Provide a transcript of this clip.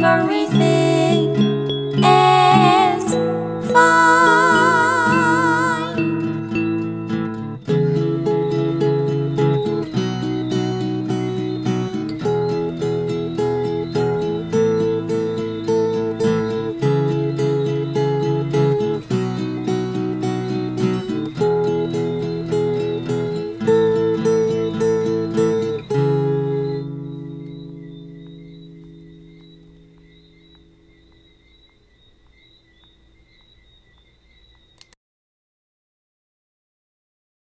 everything.